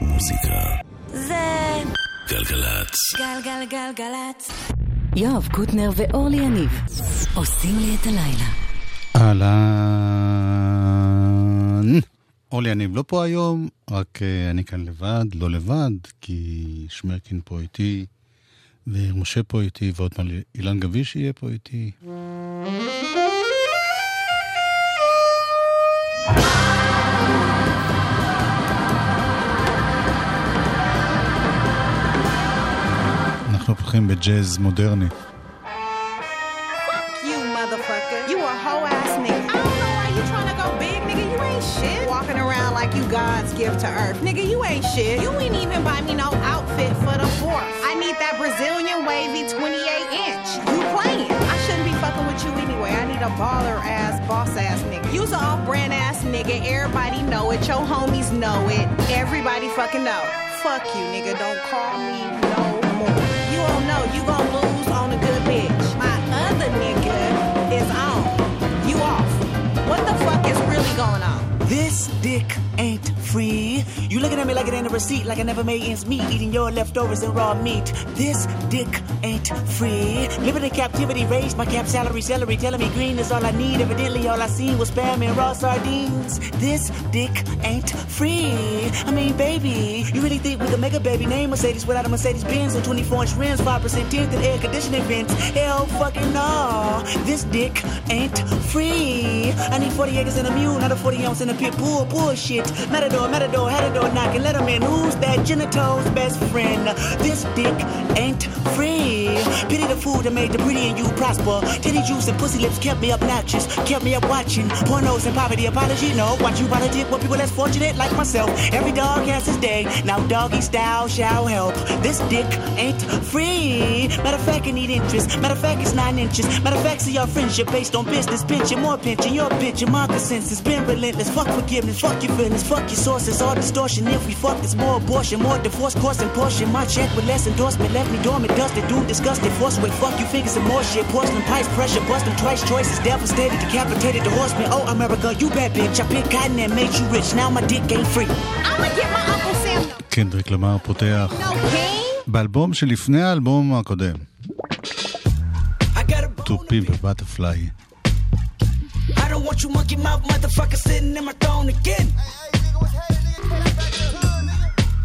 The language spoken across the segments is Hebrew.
מוזיקה. זה גלגלצ. גלגלגלגלצ. יואב קוטנר ואורלי יניב עושים לי את הלילה. אהלן. אורלי יניב לא פה היום, רק אה, אני כאן לבד, לא לבד, כי שמרקין פה איתי, ומשה פה איתי, ועוד מעט אילן גביש יהיה פה איתי. Shit. Walking around like you God's gift to earth. Nigga, you ain't shit. You ain't even buy me no outfit for the fourth. I need that Brazilian wavy 28 inch. You playing. I shouldn't be fucking with you anyway. I need a baller ass, boss ass nigga. You's a off brand ass nigga. Everybody know it. Your homies know it. Everybody fucking know. Fuck you, nigga. Don't call me no more. You don't know. Gon' lose on a good bitch. My other nigga is on. You off. What the fuck is really going on? This dick ain't free. You looking at me like it ain't a receipt, like I never made ends meet, eating your leftovers and raw meat. This dick ain't free. Living in captivity, raised my cap salary, celery, telling me green is all I need. Evidently, all I seen was spam and raw sardines. This dick ain't free. I mean, baby, you really think we could make a baby name Mercedes without a Mercedes Benz and 24 inch rims, 5% tint and air conditioning vents? Hell fucking no. This dick ain't free. I need 40 acres and a mule, not a 40 ounce in a pit bull. Bullshit. Matador, matador, had knocking. Let him in. Who's that genitals best friend? This dick ain't free. Pity the food that made the pretty and you prosper. Titty juice and pussy lips kept me obnoxious. Kept me up watching pornos and poverty. Apology, no. Watch you politic with people less fortunate like myself. Every dog has his day. Now doggy style shall help. This dick ain't free. Matter of fact, I need interest. Matter of fact, it's nine inches. Matter of fact, see our friendship based on business. Pension, more pension, your pension. My consensus been relentless. Fuck forgiveness, fuck your feelings, fuck your sources. All distortion. If we fuck, it's more abortion, more divorce, and portion. My check with less endorsement left me dormant, dusted, dude, disgusted. Force weight, fuck you, figures and more shit. Porcelain pipes, pressure, busting twice. Choices devastated, decapitated the horseman. Oh, America, you bad bitch. I picked cotton and made you rich. Now my dick ain't free. I'ma get my Uncle Sam קנדריק למר פותח. באלבום שלפני האלבום הקודם, To Pimp a Butterfly. I want you monkey mouth motherfucker sitting in my throne again.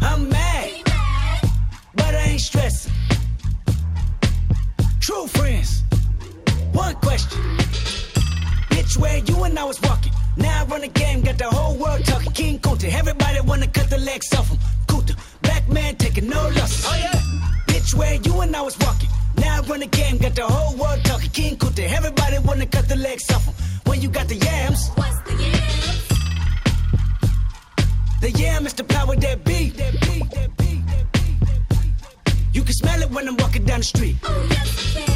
I'm mad, but I ain't stressing. True friends, one question. Bitch, where you and I was walking. Now I run the game, got the whole world talking. King Kunta, everybody wanna cut the legs off him. Kunta, black man taking no losses. Oh yeah. Bitch, where you and I was walking. Now I run the game, got the whole world talking. King Kunta, everybody wanna cut the legs off him. When you got the yams, What's the yams? the yam is the power that be. That be, that be, that be, that be. You can smell it when I'm walking down the street. Yes we can, oh yes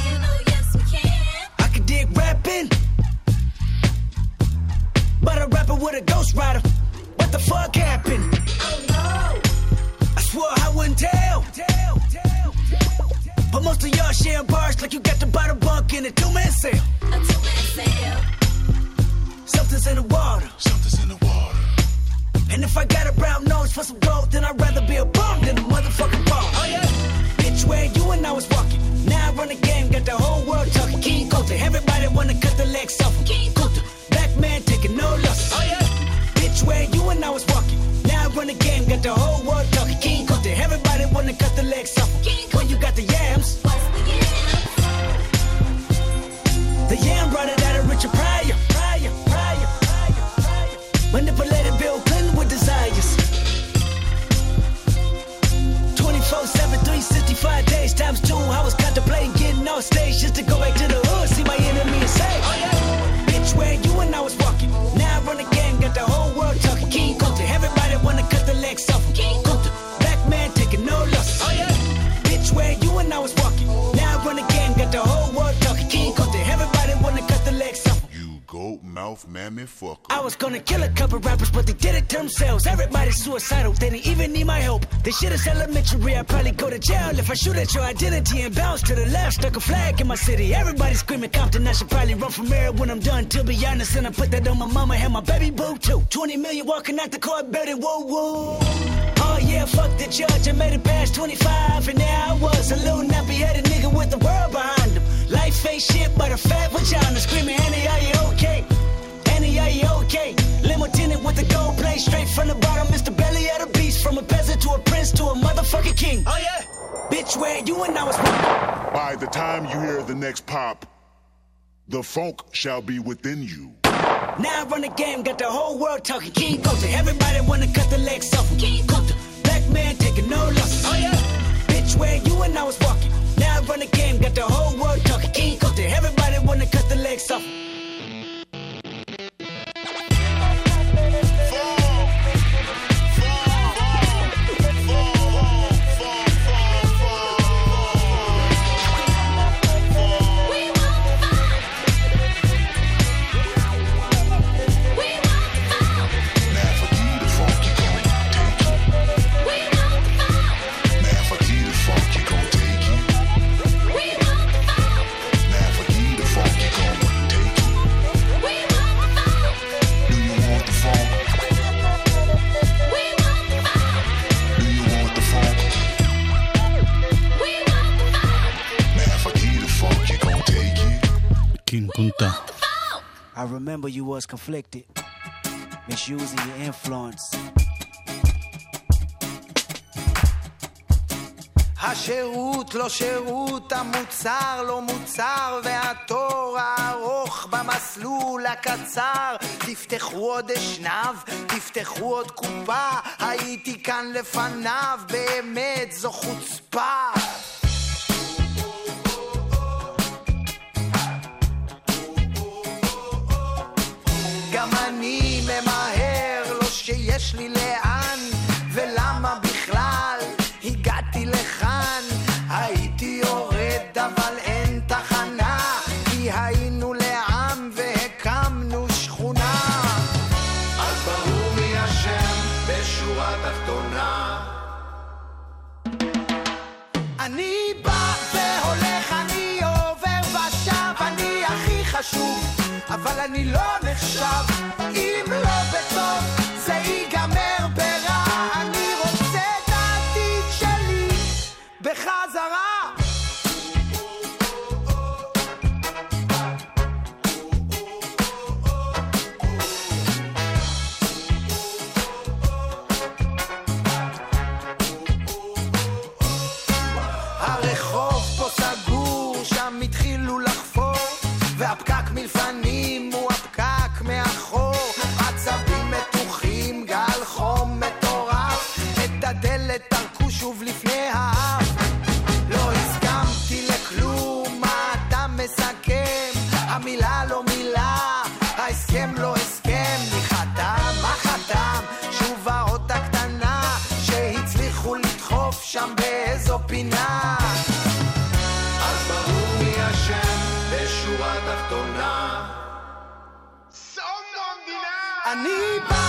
elementary, I'd probably go to jail if I shoot at your identity and bounce to the left. Stuck a flag in my city, everybody screaming Compton. I should probably run from here when I'm done, to be honest. And I put that on my mama and my baby boo too. 20 million walking out the car, better whoa whoa. Oh yeah, fuck the judge, I made it past 25, and now I was, a little nappy headed nigga with the world behind him. Life ain't shit but a fat vagina screaming, Annie, are you okay? Annie, are you okay? Limo tinted with the gold plate straight from the bottom. Mr. Belly of the from a peasant to a prince to a motherfucking king. Oh yeah, bitch, where you and I was. By the time you hear the next pop, the funk shall be within you. Now I run the game, got the whole world talking. King Coulter, everybody wanna cut the legs off. King Coulter, black man taking no losses. Oh yeah, bitch, where you and I was walking. Now I run the game, got the whole world talking. King Coulter, everybody wanna cut the legs off. קונטה. I remember you was conflicted, misusing your influence. השירות לא שירות, המוצר לא מוצר, והתור הארוך במסלול הקצר. תפתחו עוד אשנב, תפתחו עוד קופה, הייתי כאן לפניו, באמת זו חוצפה. גם אני ממהר, לא שיש לי לאן, ולמה בכלל הגעתי לכאן? הייתי יורד אבל אין תחנה, כי היינו לעם והקמנו שכונה. אז ברור מי אשם בשורה התחתונה. אני בא והולך, אני עובר ושב, אני הכי חשוב, אבל אני לא נחשב. אני בא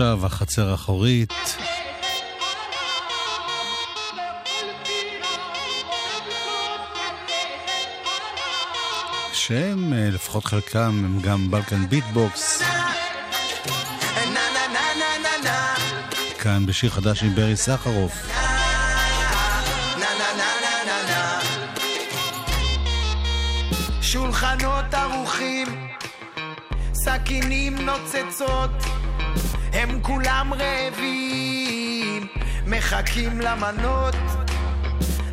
ושב, החצר האחורית. שהם, אה, לפחות חלקם, הם גם בלקן ביטבוקס. כאן בשיר חדש עם ברי סחרוף. שולחנות ערוכים, סכינים נוצצות, הם כולם רעבים, מחכים למנות.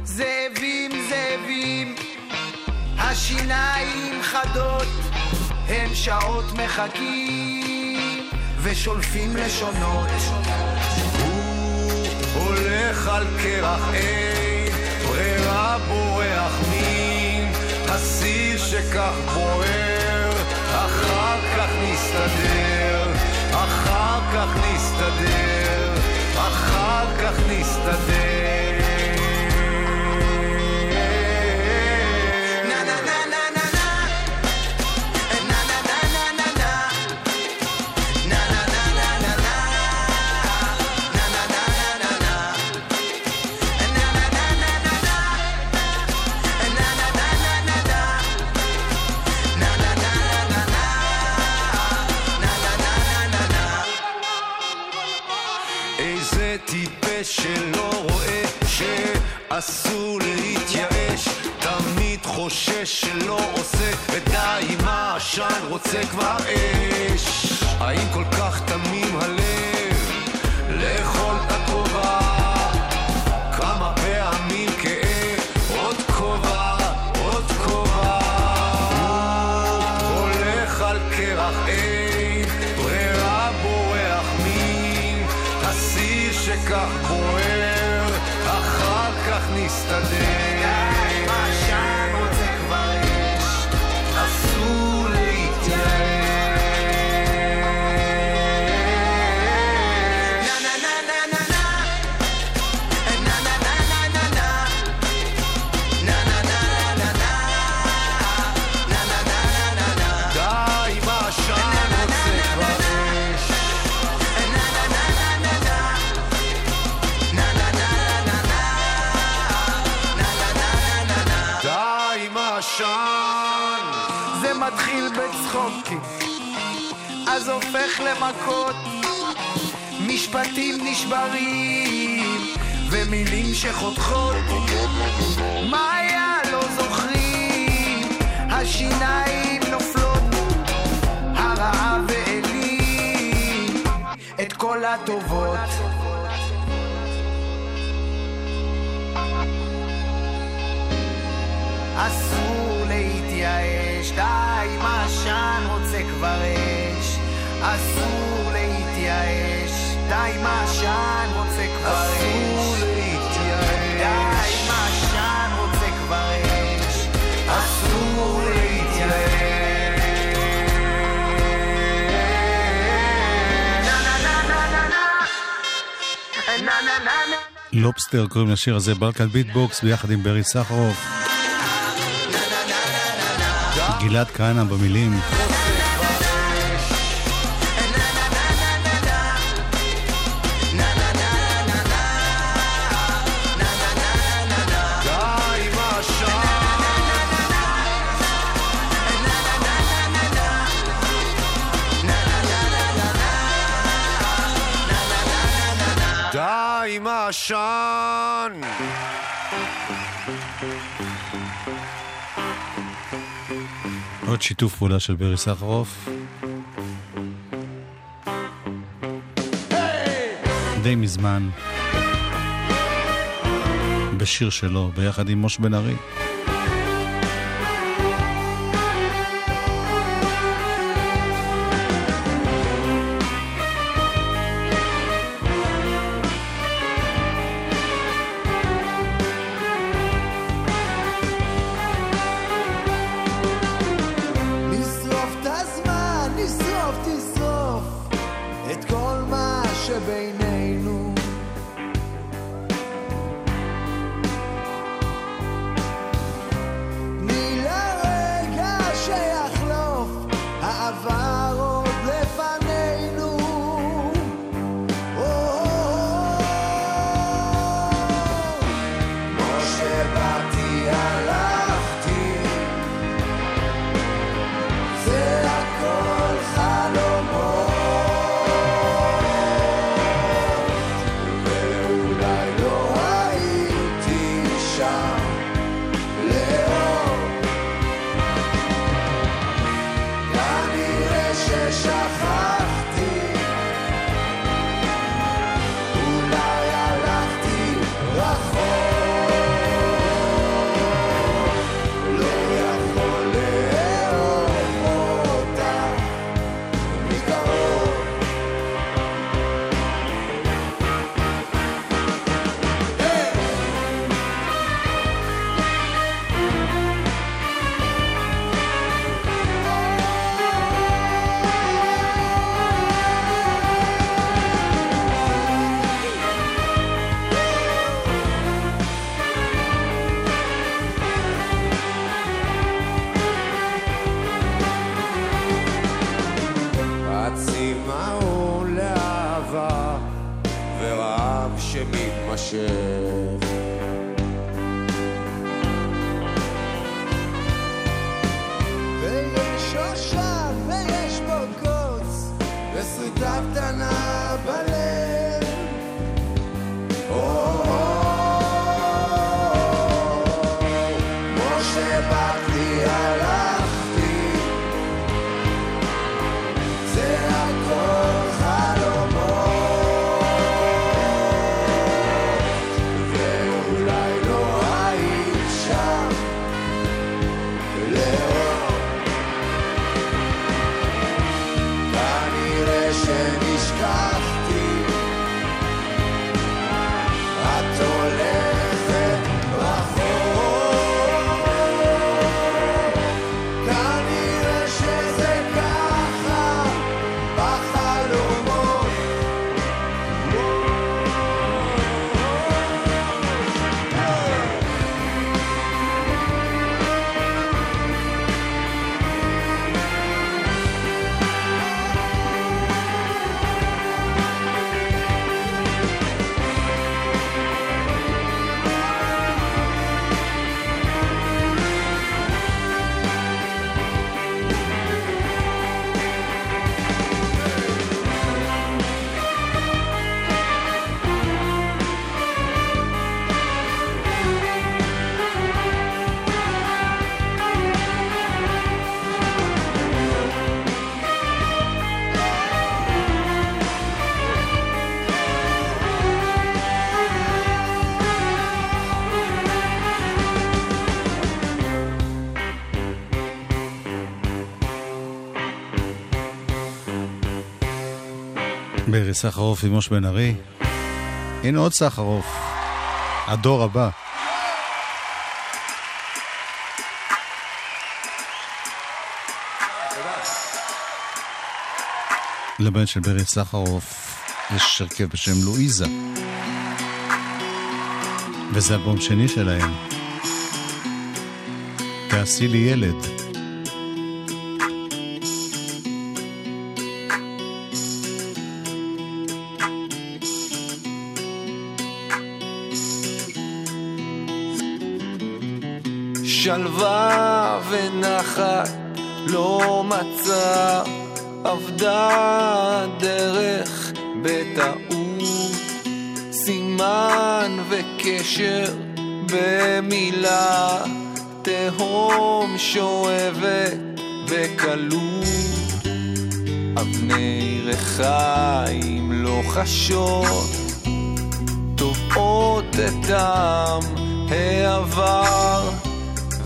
זאבים, זאבים, השיניים חדות, הם שעות מחכים ושולפים לשונות. הוא הולך על קרח אין, ברירה בורח מן הסיר שכך בוער, אחר כך נסתדר, כך נסתדר, אחר כך נסתדר. רוצה כבר אש. האם כל כך תמים הלב לאכול את הכובע? כמה פעמים כאב עוד כובע עוד כובע. הולך על קרח אין ברירה בורח מן הסיר שכך בוער אחר כך נסתדר אז הופך למכות. משפטים נשברים ומילים שחותכות. מה היה לא זוכרים? השיניים נופלות הרעה ואלים. את כל הטובות. אסור להתייאש, די עם העשן רוצה כבר אש. אסור להתייאש, די מעשן רוצה כבר אש. די מעשן רוצה כבר אש. אסור להתייאש. Lobster קוראים לשיר הזה Balkan Beat Box ביחד עם ברי סחרוף. גלעד כהנא במילים. עוד שיתוף פעולה של ברי סחרוף. די מזמן. בשיר שלו, ביחד עם מוש בן ארי. סחרוף עם מוש בן ארי. הנה עוד סחרוף. הדור הבא. לבן של ברי סחרוף יש הרכב בשם לואיזה. וזה אלבום שני שלהם. תעשי לי ילד. שלווה ונחת לא מצא, אבדה הדרך בטעות, סימן וקשר במילה, תהום שואבת בקלות, אבני ריחיים לוחשות, תובעות את דם העבר.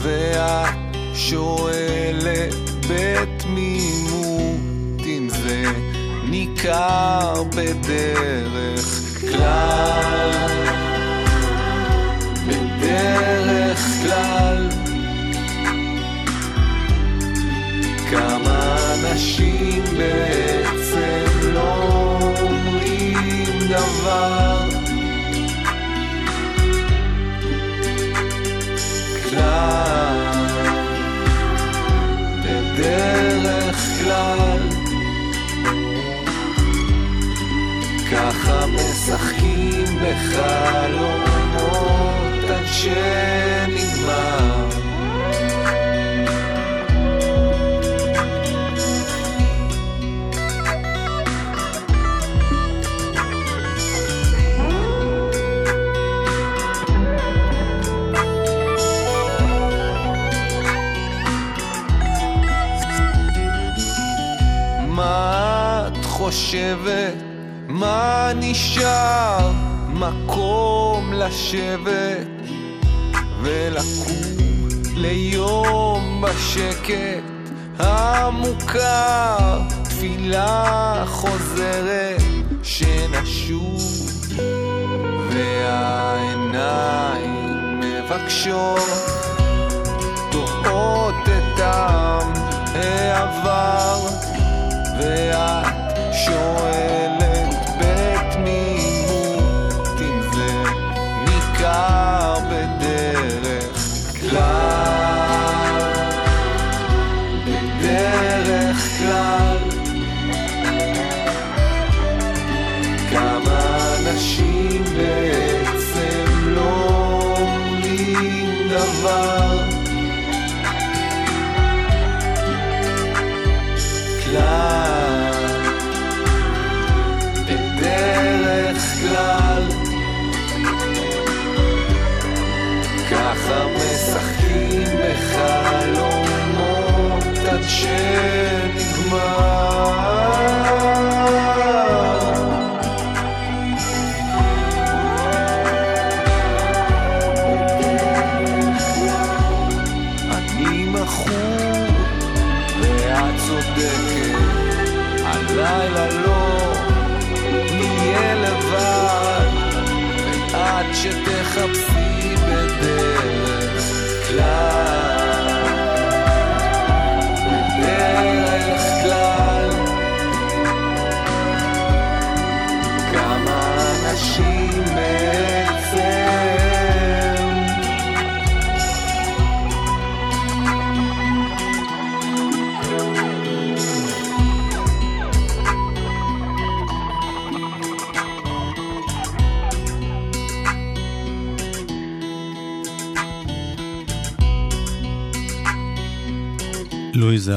ואת שואלת בתמימות אם זה ניכר בדרך כלל, בדרך כלל. כמה אנשים בעצם לא אומרים דבר בדרך כלל, ככה משחקים בחלומות עד שנגמר. חושבת? מה נשאר? מקום לשבת ולקום ליום בשקט המוכר תפילה חוזרת שנשוב והעיניים מבקשות תובעות את העם העבר ואת שואלת שנגמר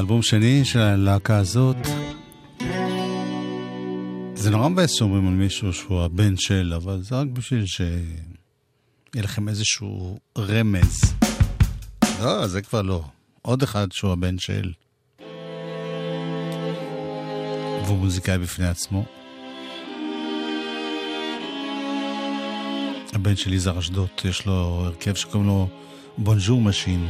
אלבום שני של הלהקה הזאת. זה נורא מבאס שאומרים על מישהו שהוא הבן של, אבל זה רק בשביל שיהיה לכם איזשהו רמז. לא, זה כבר לא. עוד אחד שהוא הבן של. והוא מוזיקאי בפני עצמו. הבן של יזהר אשדוד, יש לו הרכב שקוראים לו בונז'ור משין.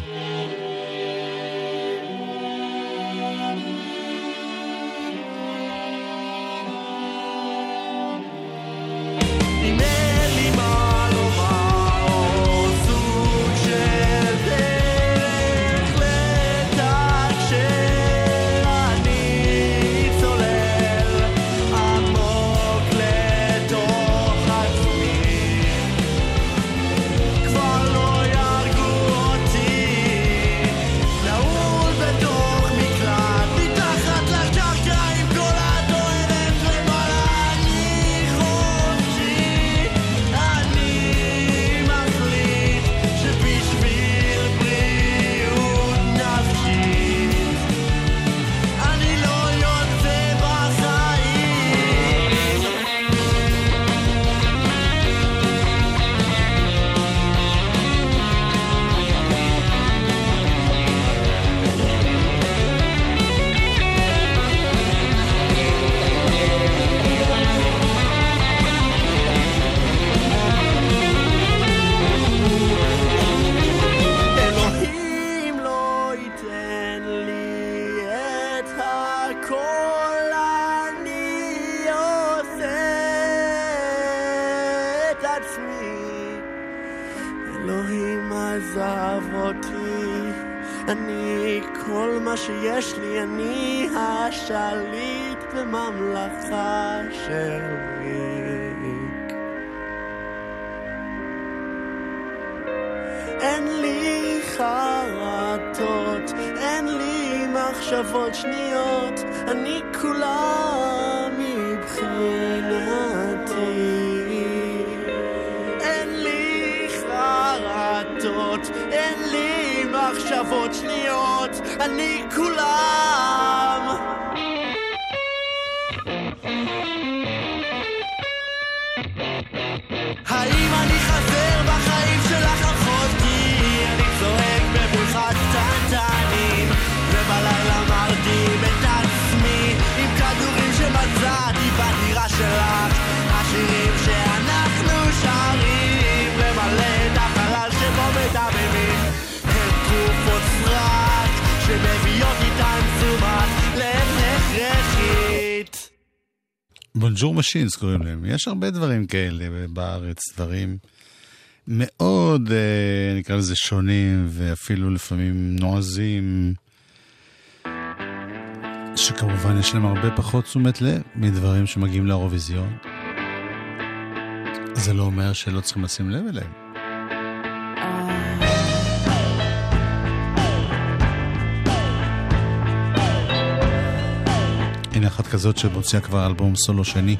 בונג'ור משינס קוראים להם. יש הרבה דברים כאלה בארץ, דברים מאוד, אה, נקרא לזה שונים, ואפילו לפעמים נועזים, שכמובן יש להם הרבה פחות תשומת לב מדברים שמגיעים לאירוויזיון. זה לא אומר שלא צריכים לשים לב אליהם. הנה אחת כזאת שמוציאה כבר אלבום סולו שני.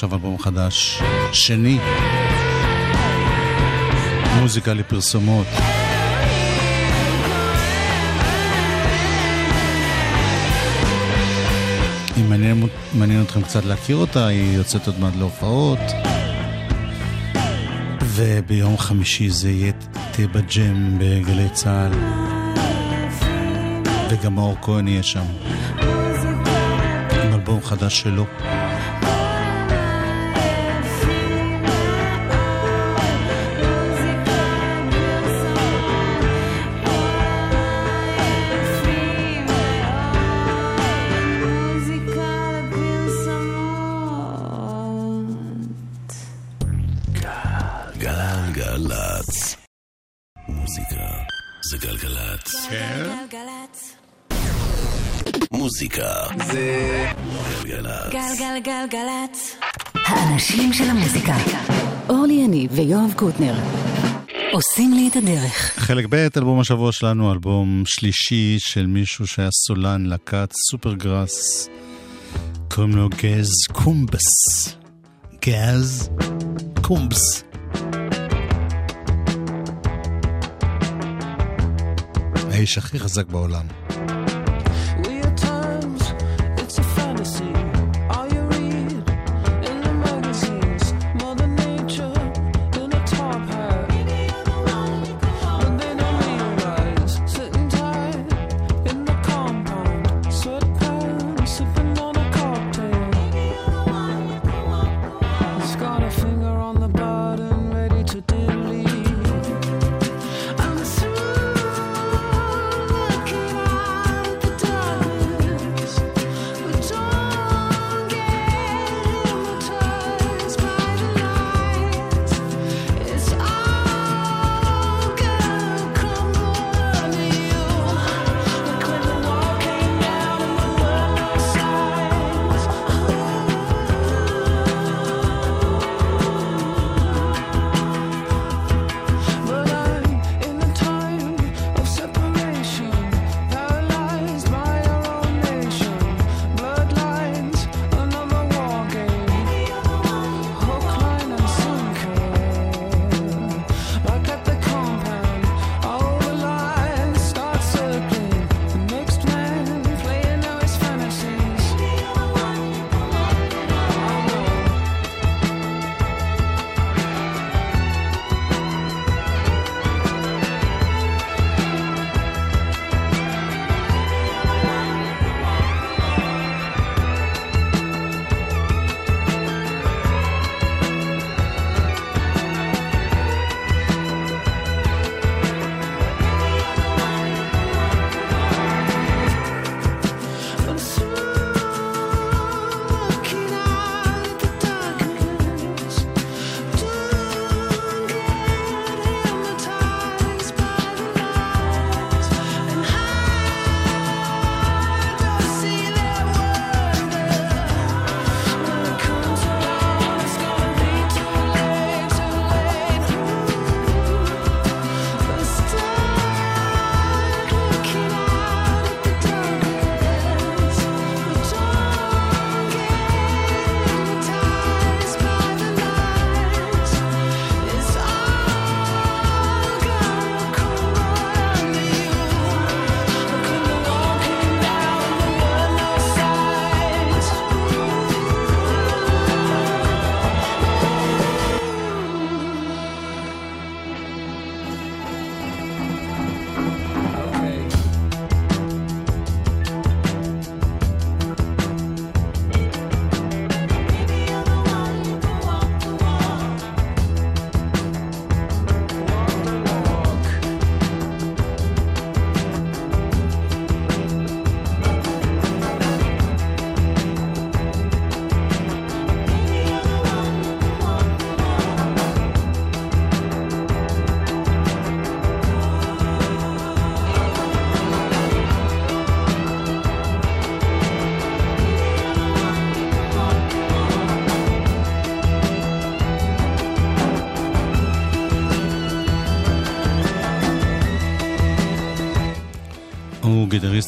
עכשיו אלבום חדש, שני. מוזיקה לפרסומות. אם מעניין, מעניין אתכם קצת להכיר אותה, היא יוצאת עוד מעט להופעות. וביום חמישי זה יהיה טבע ג'ם בגלי צה"ל. וגם מאור כהן יהיה שם. עם אלבום חדש שלו. אורלי יניב ויואב קוטנר. עושים לי את הדרך. חלק ב', אלבום השבוע שלנו, אלבום שלישי של מישהו שהיה סולן להקת סופר גראס. קוראים לו גז קומבס. גז קומבס. האיש הכי חזק בעולם.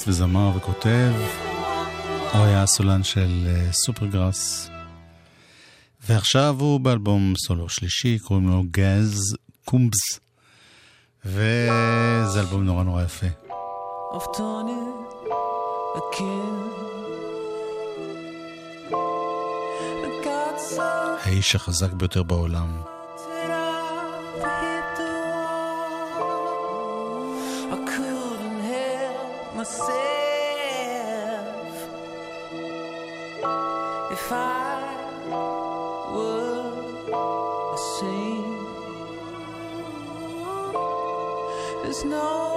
גיטריסט וזמר וכותב, הוא היה הסולן של אה, סופרגראס. ועכשיו הוא באלבום סולו שלישי, קוראים לו גז קומבס. וזה אלבום נורא נורא יפה. האיש החזק ביותר בעולם. myself if I were a saint. There's no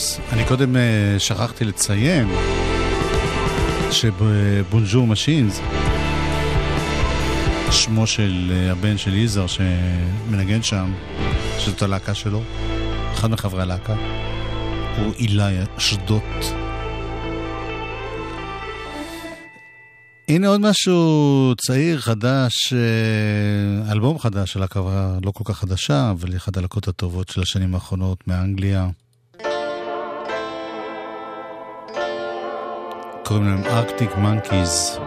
ג'יימס. אני קודם אה, שכחתי לציין שבונג'ור משינס, שמו של אה, הבן של יזהר שמנגן שם, שזאת הלהקה שלו, אחד מחברי הלהקה, הוא אילי אשדות. הנה עוד משהו צעיר, חדש, אה, אלבום חדש של הקרבה לא כל כך חדשה, אבל אחת הלקות הטובות של השנים האחרונות מאנגליה. קוראים להם ארקטיק מנקיז.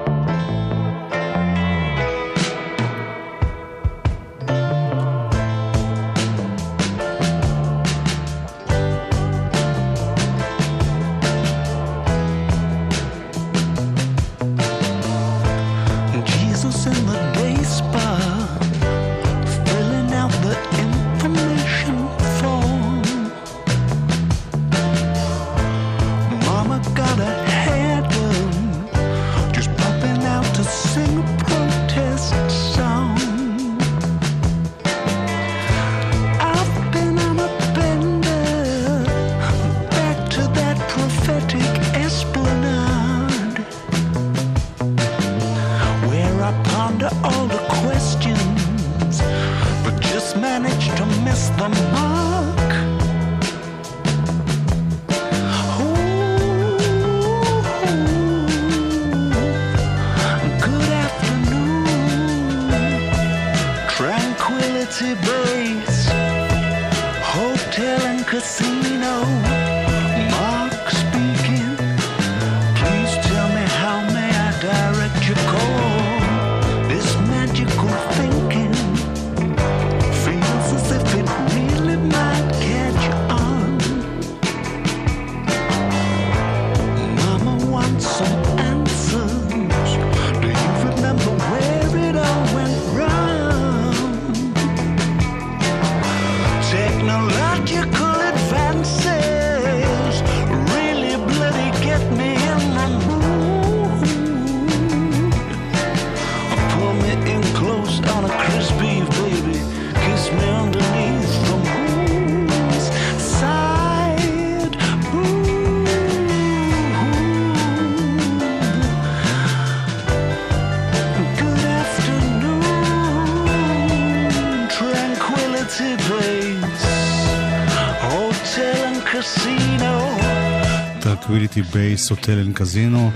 Tranquility Base Hotel and Casino.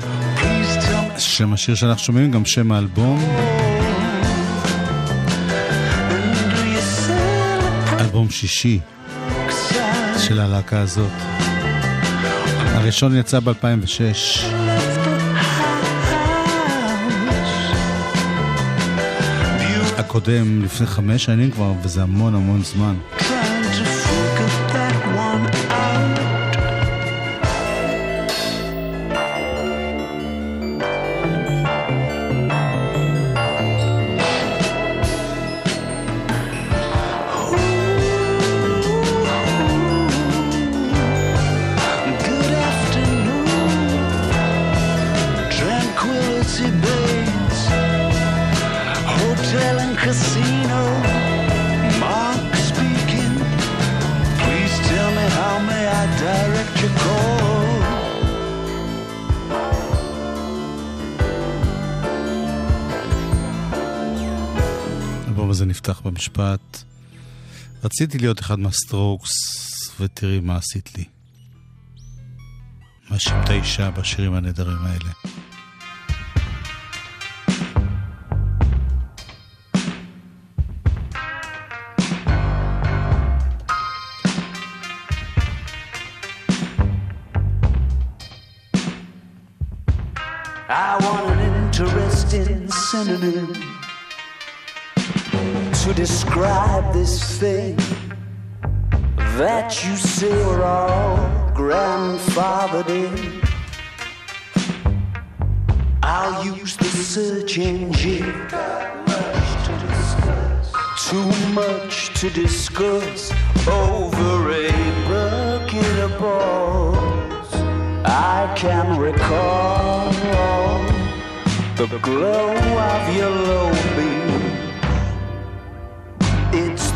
שם השיר שאנחנו שומעים, גם שם האלבום. אלבום שישי של הלהקה הזאת. הראשון יצא ב-2006. הקודם לפני חמש שנים כבר, וזה המון המון זמן. במשפט. רציתי להיות אחד מהסטרוקס, ותראי מה עשית לי. מאשים את האישה בשירים הנהדרים האלה. I want an interesting synonym to describe this thing that you say we're all grandfathered in. I'll use the search engine. Too much to discuss over a bucket of balls. I can recall the glow of your low beam.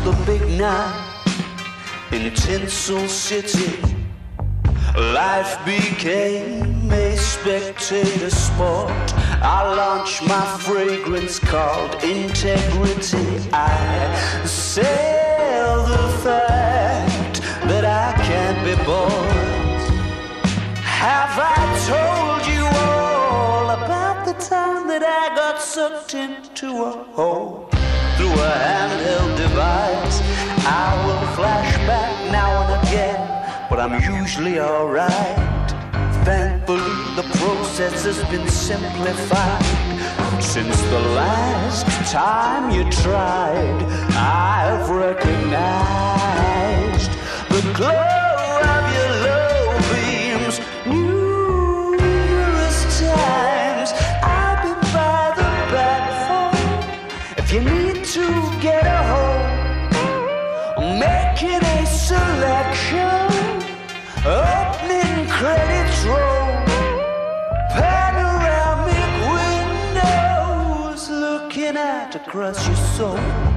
The big night in Tinsel City. Life became a spectator sport. I launched my fragrance called integrity. I sell the fact that I can't be bought. Have I told you all about the time that I got sucked into a hole I'm usually alright. Thankfully, the process has been simplified. Since the last time you tried, I've recognized the crush your soul.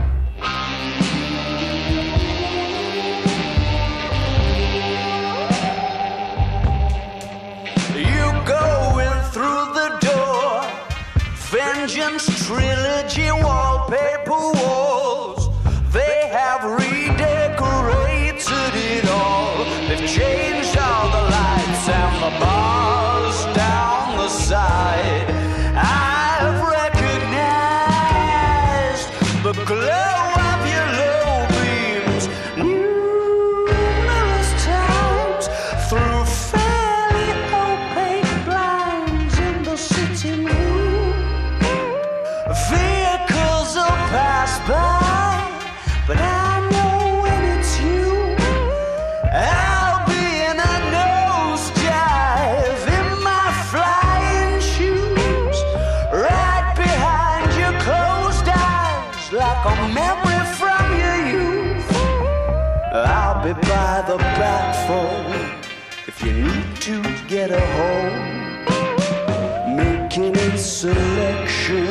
Selection.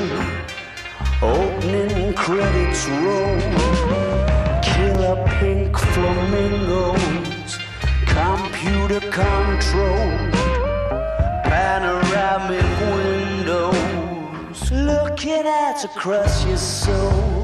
Opening credits roll, killer pink flamingos, computer controlled, panoramic windows, looking at across your soul.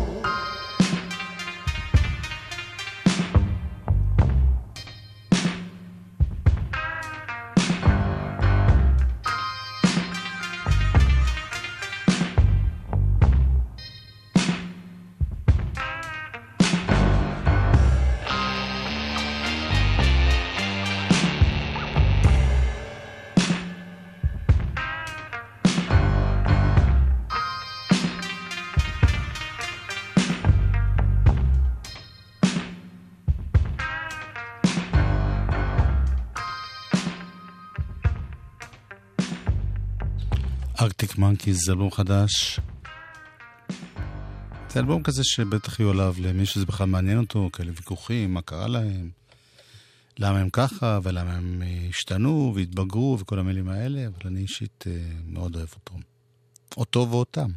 מונקיז, זה אלבום חדש. זה אלבום כזה שבטח יהיו עליו למי שזה בכלל מעניין אותו, כאלה ויכוחים, מה קרה להם, למה הם ככה, ולמה הם אה, השתנו והתבגרו וכל המילים האלה, אבל אני אישית אה, מאוד אוהב אותו. אותו ואותם.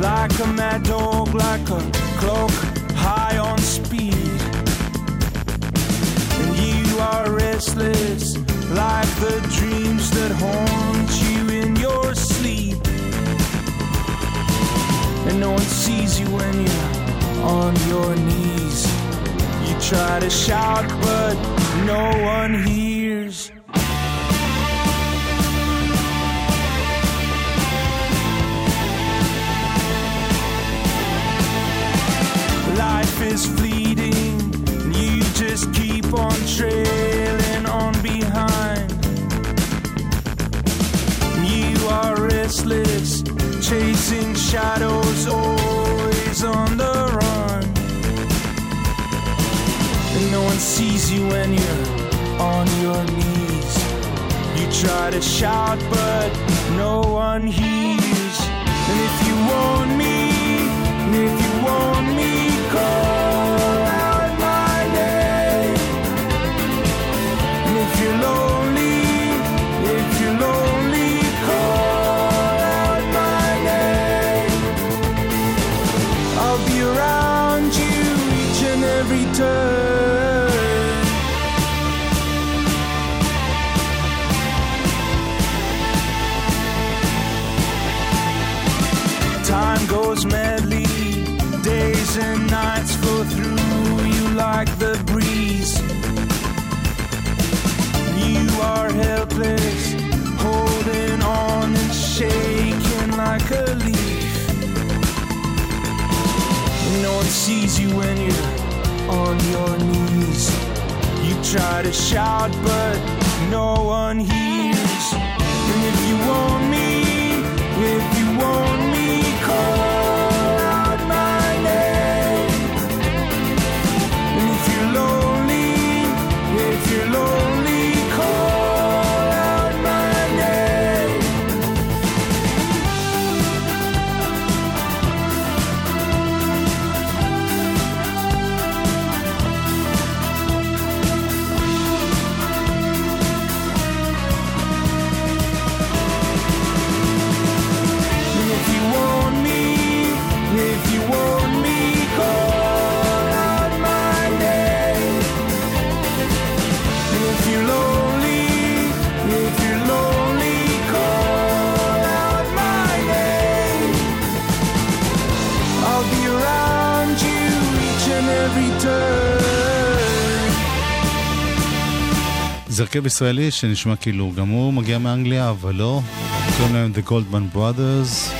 Like a mad dog, like a clock high on speed. And you are restless, like the dreams that haunt you in your sleep. And no one sees you when you're on your knees. You try to shout, but no one hears. Is fleeting, and you just keep on trailing on behind. You are restless, chasing shadows, always on the run. And no one sees you when you're on your knees. You try to shout, but no one hears. And if you want me, and if you want me, around you each and every turn. Time goes madly, days and nights flow through you like the breeze. You are helpless, holding on and shaking like a leaf. No one sees you when you're on your knees. You try to shout, but no one hears. And if you want me, if you want me, call זה הרכב ישראלי שנשמע כאילו גם הוא מגיע מאנגליה, אבל לא. קוראים להם The Goldman Brothers.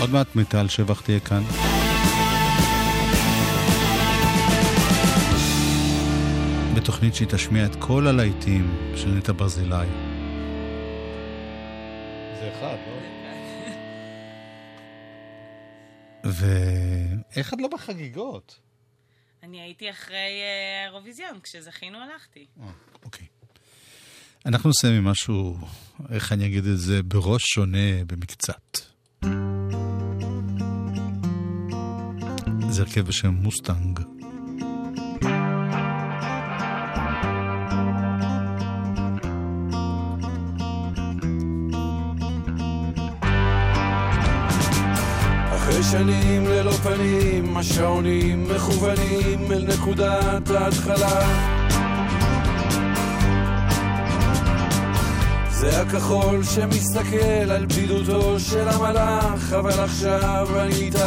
עוד מעט מטל שבח תהיה כאן. בתוכנית שהיא תשמיע את כל הלהיטים של נטע ברזילי. זה אחד, לא? ואיך את לא בחגיגות? אני הייתי אחרי אה, האירוויזיון, כשזכינו הלכתי. אוקיי. אנחנו נסיים עם משהו, איך אני אגיד את זה, בראש שונה במקצת. זה הרכב בשם מוסטנג. שנים ללא פנים, השעונים מכוונים אל נקודת ההתחלה. זה הכחול שמסתכל על בדידותו של המלאך, אבל עכשיו אני איתך.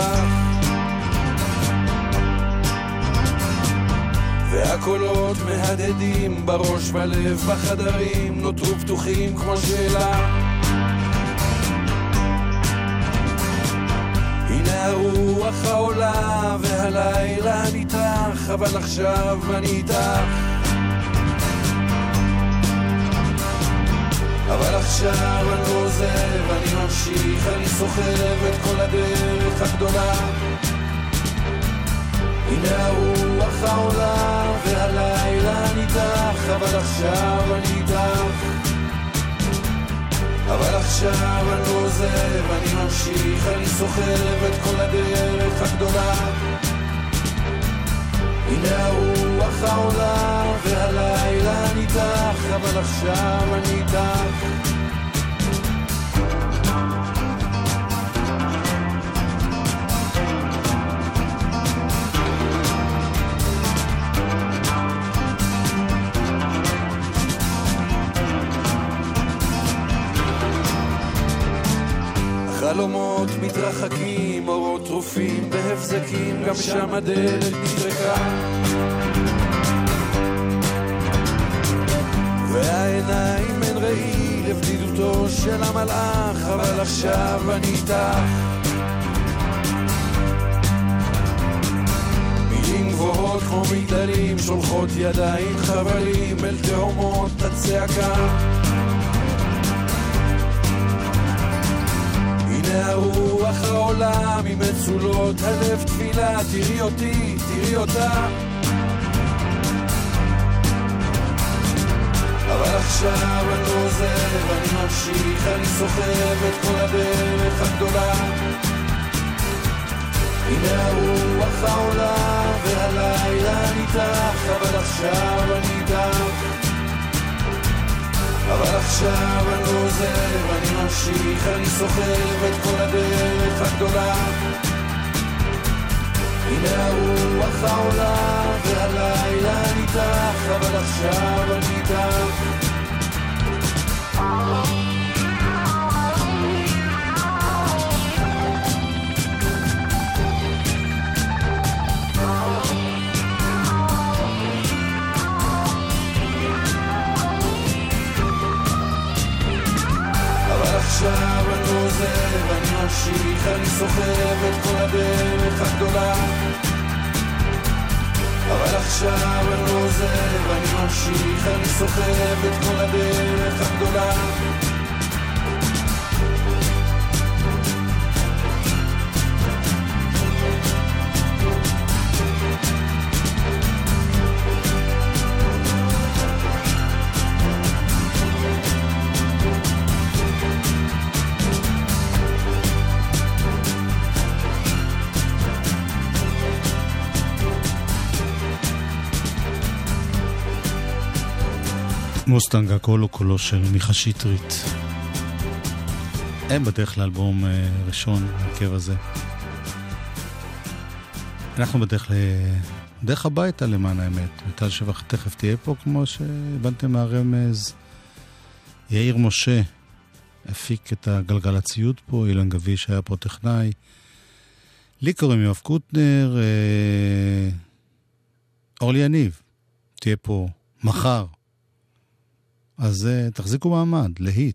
והקולות מהדהדים בראש בלב בחדרים, נותרו פתוחים כמו שאלה. הרוח העולה והלילה איתך, אבל עכשיו אני איתך. אבל עכשיו אני לא עוזב, אני ממשיך, אני סוחב את כל הדרך הגדולה. הנה הרוח העולה והלילה איתך, אבל עכשיו אני איתך. אבל עכשיו אני לא עוזב, אני ממשיך, אני סוחב את כל הדרך הגדולה. הנה הרוח העולה והלילה אני אבל עכשיו אני איתך. חלומות מתרחקים, אורות טרופים בהבזקים, גם שם הדלת נטרקה. והעיניים הן ראי לבדידותו של המלאך, אבל עכשיו אני איתך. מילים גבוהות כמו מגדלים, שולחות ידיים חבלים אל תהומות הצעקה. הנה הרוח העולה ממצולות הלב תפילה, תראי אותי, תראי אותה. אבל עכשיו אני לא עוזב, אני ממשיך, אני סוחב את כל הדרך הגדולה. הנה הרוח העולה והלילה אני איתך, אבל עכשיו אני איתך. אבל עכשיו אני לא עוזב, אני ממשיך, אני סוחב את כל הדרך הגדולה. הנה הרוח העולה והלילה איתך, אבל עכשיו אני איתך. עוזב, אני ממשיך, אני סוחב את כל הדרך הגדולה. אבל עכשיו אני לא עוזב, אני ממשיך, אני סוחב את כל הדרך הגדולה. מוסטנג הכל הוא קולו של מיכה שטרית. הם בדרך לאלבום אה, ראשון, ההרכב הזה. אנחנו בדרך ל... דרך הביתה למען האמת. מיטל שבח תכף תהיה פה, כמו שהבנתם מהרמז. יאיר משה הפיק את הגלגלציות פה, אילן גביש היה פה טכנאי. לי קוראים יואב קוטנר, אה... אורלי יניב תהיה פה מחר. אז uh, תחזיקו מעמד, להיט.